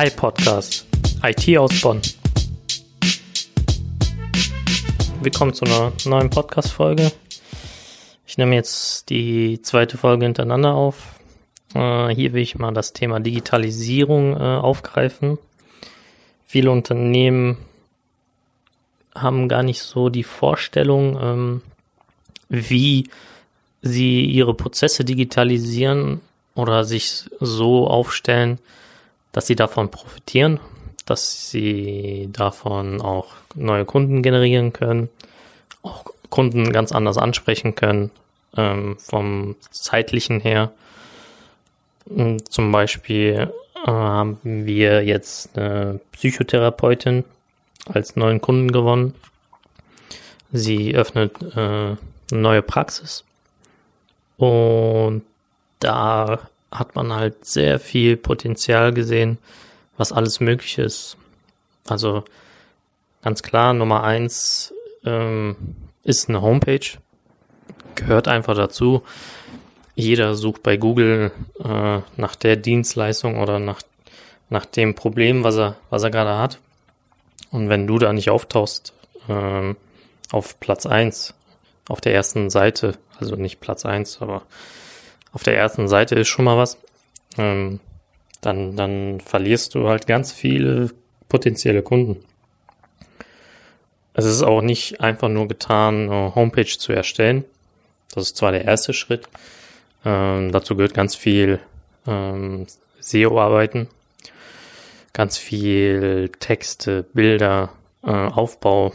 Hi Podcast, IT aus Bonn. Willkommen zu einer neuen Podcast-Folge. Ich nehme jetzt die zweite Folge hintereinander auf. Äh, hier will ich mal das Thema Digitalisierung äh, aufgreifen. Viele Unternehmen haben gar nicht so die Vorstellung, ähm, wie sie ihre Prozesse digitalisieren oder sich so aufstellen, dass sie davon profitieren, dass sie davon auch neue Kunden generieren können, auch Kunden ganz anders ansprechen können, ähm, vom zeitlichen her. Hm, zum Beispiel äh, haben wir jetzt eine Psychotherapeutin als neuen Kunden gewonnen. Sie öffnet äh, eine neue Praxis und da hat man halt sehr viel Potenzial gesehen, was alles möglich ist. Also ganz klar, Nummer eins ähm, ist eine Homepage, gehört einfach dazu. Jeder sucht bei Google äh, nach der Dienstleistung oder nach, nach dem Problem, was er, was er gerade hat. Und wenn du da nicht auftauchst, ähm, auf Platz eins auf der ersten Seite, also nicht Platz eins aber auf der ersten Seite ist schon mal was, ähm, dann, dann verlierst du halt ganz viele potenzielle Kunden. Es ist auch nicht einfach nur getan, eine Homepage zu erstellen. Das ist zwar der erste Schritt. Ähm, dazu gehört ganz viel ähm, SEO-Arbeiten, ganz viel Texte, Bilder, äh, Aufbau.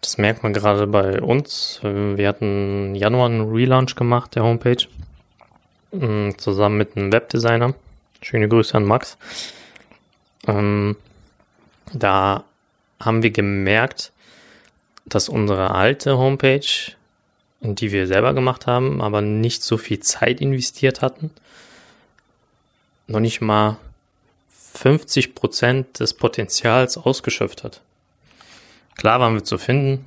Das merkt man gerade bei uns. Wir hatten Januar einen Relaunch gemacht der Homepage. Mm, zusammen mit einem Webdesigner. Schöne Grüße an Max. Ähm, da haben wir gemerkt, dass unsere alte Homepage, die wir selber gemacht haben, aber nicht so viel Zeit investiert hatten, noch nicht mal 50 Prozent des Potenzials ausgeschöpft hat. Klar waren wir zu finden.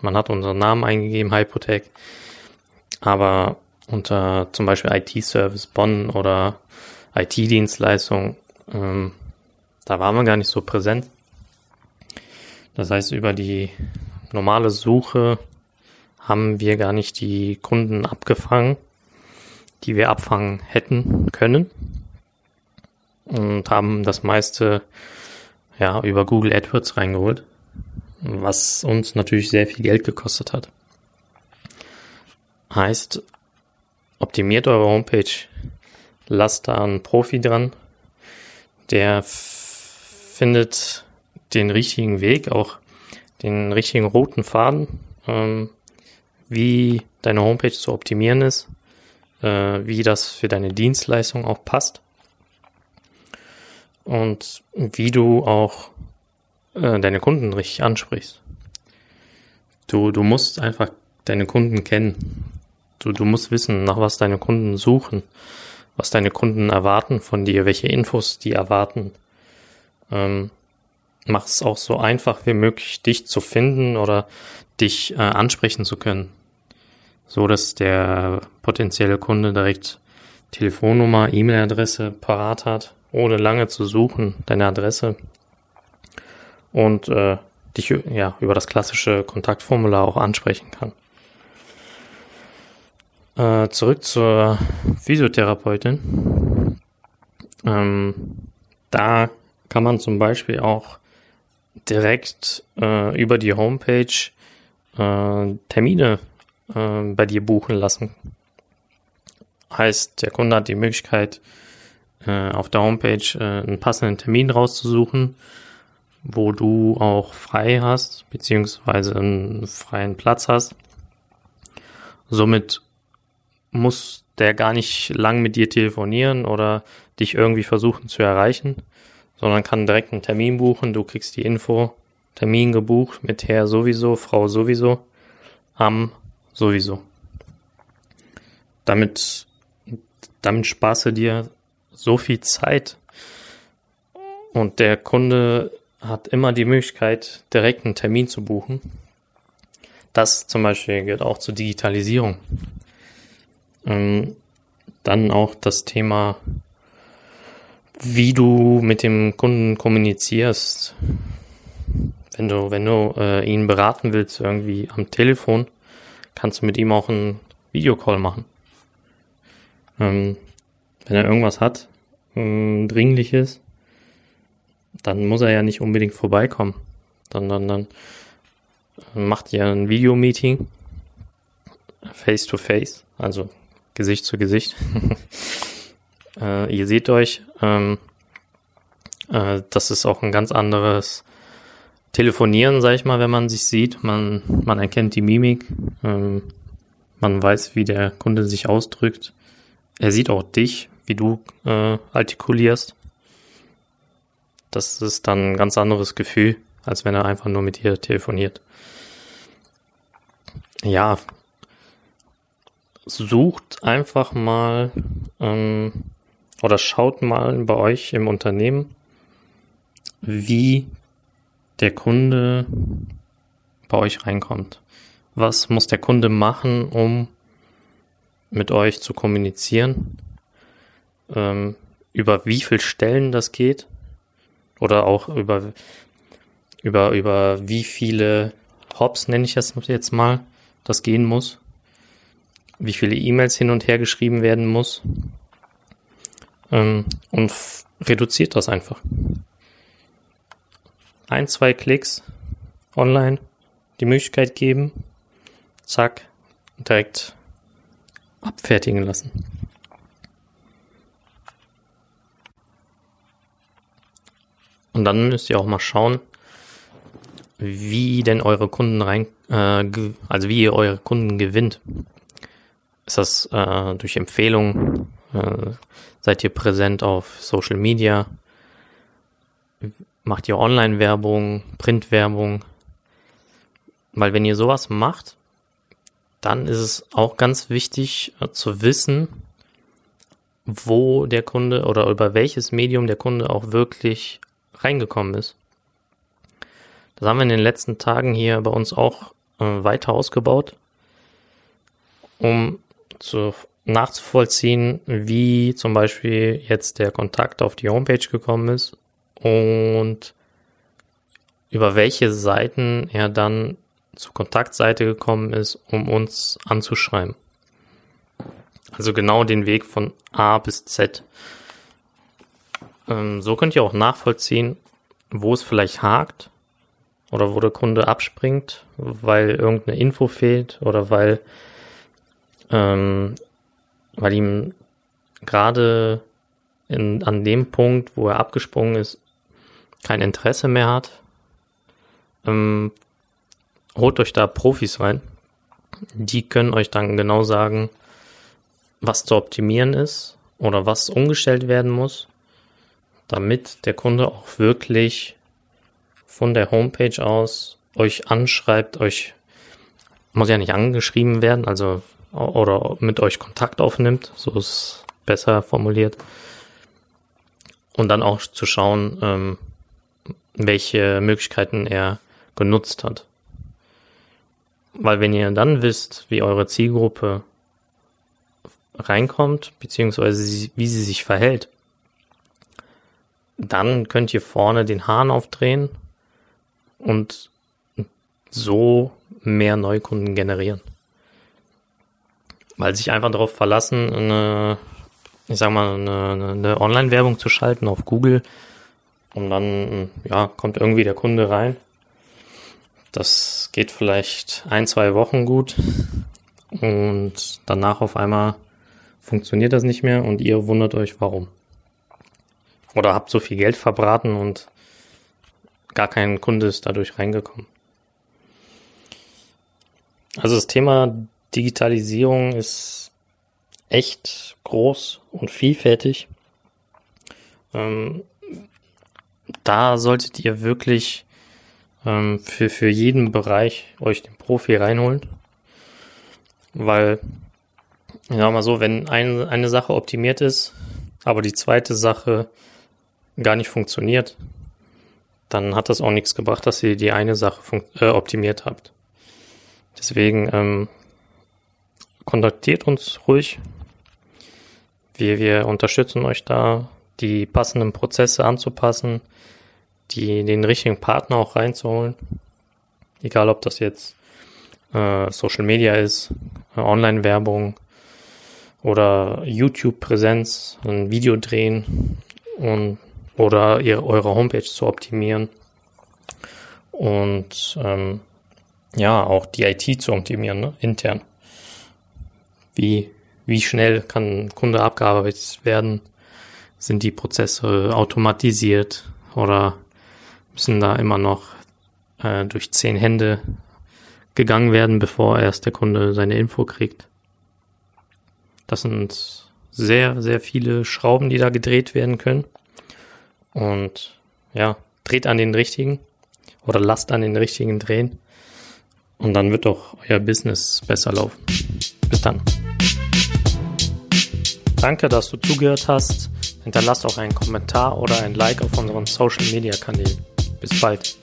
Man hat unseren Namen eingegeben, Hypotech. Aber unter zum Beispiel IT-Service Bonn oder IT-Dienstleistung, ähm, da waren wir gar nicht so präsent. Das heißt, über die normale Suche haben wir gar nicht die Kunden abgefangen, die wir abfangen hätten können und haben das meiste ja über Google AdWords reingeholt, was uns natürlich sehr viel Geld gekostet hat. Heißt, optimiert eure Homepage. Lasst da einen Profi dran. Der findet den richtigen Weg, auch den richtigen roten Faden, ähm, wie deine Homepage zu optimieren ist, äh, wie das für deine Dienstleistung auch passt und wie du auch äh, deine Kunden richtig ansprichst. Du, du musst einfach deine Kunden kennen. Du, du musst wissen, nach was deine Kunden suchen, was deine Kunden erwarten von dir, welche Infos die erwarten. Ähm, mach es auch so einfach wie möglich, dich zu finden oder dich äh, ansprechen zu können. So dass der potenzielle Kunde direkt Telefonnummer, E-Mail-Adresse parat hat, ohne lange zu suchen, deine Adresse und äh, dich ja über das klassische Kontaktformular auch ansprechen kann. Äh, zurück zur Physiotherapeutin. Ähm, da kann man zum Beispiel auch direkt äh, über die Homepage äh, Termine äh, bei dir buchen lassen. Heißt, der Kunde hat die Möglichkeit, äh, auf der Homepage äh, einen passenden Termin rauszusuchen, wo du auch frei hast, beziehungsweise einen freien Platz hast. Somit muss der gar nicht lang mit dir telefonieren oder dich irgendwie versuchen zu erreichen, sondern kann direkt einen Termin buchen. Du kriegst die Info, Termin gebucht mit Herr sowieso, Frau sowieso, am sowieso. Damit, damit sparst du dir so viel Zeit und der Kunde hat immer die Möglichkeit, direkt einen Termin zu buchen. Das zum Beispiel gehört auch zur Digitalisierung. Ähm, dann auch das Thema wie du mit dem Kunden kommunizierst. Wenn du, wenn du äh, ihn beraten willst, irgendwie am Telefon, kannst du mit ihm auch einen Videocall machen. Ähm, wenn er irgendwas hat, ähm, dringliches, dann muss er ja nicht unbedingt vorbeikommen. Dann, dann, dann macht ihr ein Videomeeting, face to face, also Gesicht zu Gesicht. äh, ihr seht euch, ähm, äh, das ist auch ein ganz anderes Telefonieren, sag ich mal, wenn man sich sieht. Man, man erkennt die Mimik, ähm, man weiß, wie der Kunde sich ausdrückt. Er sieht auch dich, wie du äh, artikulierst. Das ist dann ein ganz anderes Gefühl, als wenn er einfach nur mit dir telefoniert. Ja, sucht einfach mal ähm, oder schaut mal bei euch im Unternehmen, wie der Kunde bei euch reinkommt. Was muss der Kunde machen, um mit euch zu kommunizieren? Ähm, über wie viele Stellen das geht? Oder auch über, über, über wie viele Hops, nenne ich das jetzt mal, das gehen muss? Wie viele E-Mails hin und her geschrieben werden muss? Ähm, und reduziert das einfach ein, zwei Klicks online die Möglichkeit geben, zack, direkt abfertigen lassen. Und dann müsst ihr auch mal schauen, wie denn eure Kunden rein, äh, also wie ihr eure Kunden gewinnt. Ist das äh, durch Empfehlungen? Äh, seid ihr präsent auf Social Media? Macht ihr Online-Werbung, Print-Werbung? Weil wenn ihr sowas macht, dann ist es auch ganz wichtig äh, zu wissen, wo der Kunde oder über welches Medium der Kunde auch wirklich reingekommen ist. Das haben wir in den letzten Tagen hier bei uns auch äh, weiter ausgebaut, um zu, nachzuvollziehen, wie zum Beispiel jetzt der Kontakt auf die Homepage gekommen ist und über welche Seiten er dann zur Kontaktseite gekommen ist, um uns anzuschreiben. Also genau den Weg von A bis Z. Ähm, so könnt ihr auch nachvollziehen, wo es vielleicht hakt oder wo der Kunde abspringt, weil irgendeine Info fehlt oder weil, ähm, weil ihm gerade an dem Punkt, wo er abgesprungen ist, kein Interesse mehr hat, ähm, holt euch da Profis rein. Die können euch dann genau sagen, was zu optimieren ist oder was umgestellt werden muss, damit der Kunde auch wirklich von der Homepage aus euch anschreibt, euch muss ja nicht angeschrieben werden, also oder mit euch Kontakt aufnimmt, so ist besser formuliert. Und dann auch zu schauen, ähm, welche Möglichkeiten er genutzt hat. Weil wenn ihr dann wisst, wie eure Zielgruppe reinkommt, beziehungsweise wie sie sich verhält, dann könnt ihr vorne den Hahn aufdrehen und so mehr Neukunden generieren. Weil sich einfach darauf verlassen, eine, ich sag mal, eine, eine Online-Werbung zu schalten auf Google, und dann, ja, kommt irgendwie der Kunde rein. Das geht vielleicht ein, zwei Wochen gut. Und danach auf einmal funktioniert das nicht mehr und ihr wundert euch, warum. Oder habt so viel Geld verbraten und gar kein Kunde ist dadurch reingekommen. Also das Thema Digitalisierung ist echt groß und vielfältig. Ähm, da solltet ihr wirklich ähm, für, für jeden Bereich euch den Profi reinholen. Weil, ich sag mal so, wenn ein, eine Sache optimiert ist, aber die zweite Sache gar nicht funktioniert, dann hat das auch nichts gebracht, dass ihr die eine Sache äh, optimiert habt. Deswegen ähm, kontaktiert uns ruhig. Wir, wir unterstützen euch da die passenden Prozesse anzupassen, die den richtigen Partner auch reinzuholen. Egal, ob das jetzt äh, Social Media ist, äh, Online-Werbung oder YouTube-Präsenz, ein Video drehen und oder ihr, eure Homepage zu optimieren und ähm, ja auch die IT zu optimieren ne, intern. Wie wie schnell kann ein Kunde abgearbeitet werden? Sind die Prozesse automatisiert oder müssen da immer noch äh, durch zehn Hände gegangen werden, bevor erst der Kunde seine Info kriegt? Das sind sehr, sehr viele Schrauben, die da gedreht werden können. Und ja, dreht an den richtigen oder lasst an den richtigen drehen. Und dann wird doch euer Business besser laufen. Bis dann. Danke, dass du zugehört hast. Hinterlass auch einen Kommentar oder ein Like auf unseren Social Media Kanälen. Bis bald.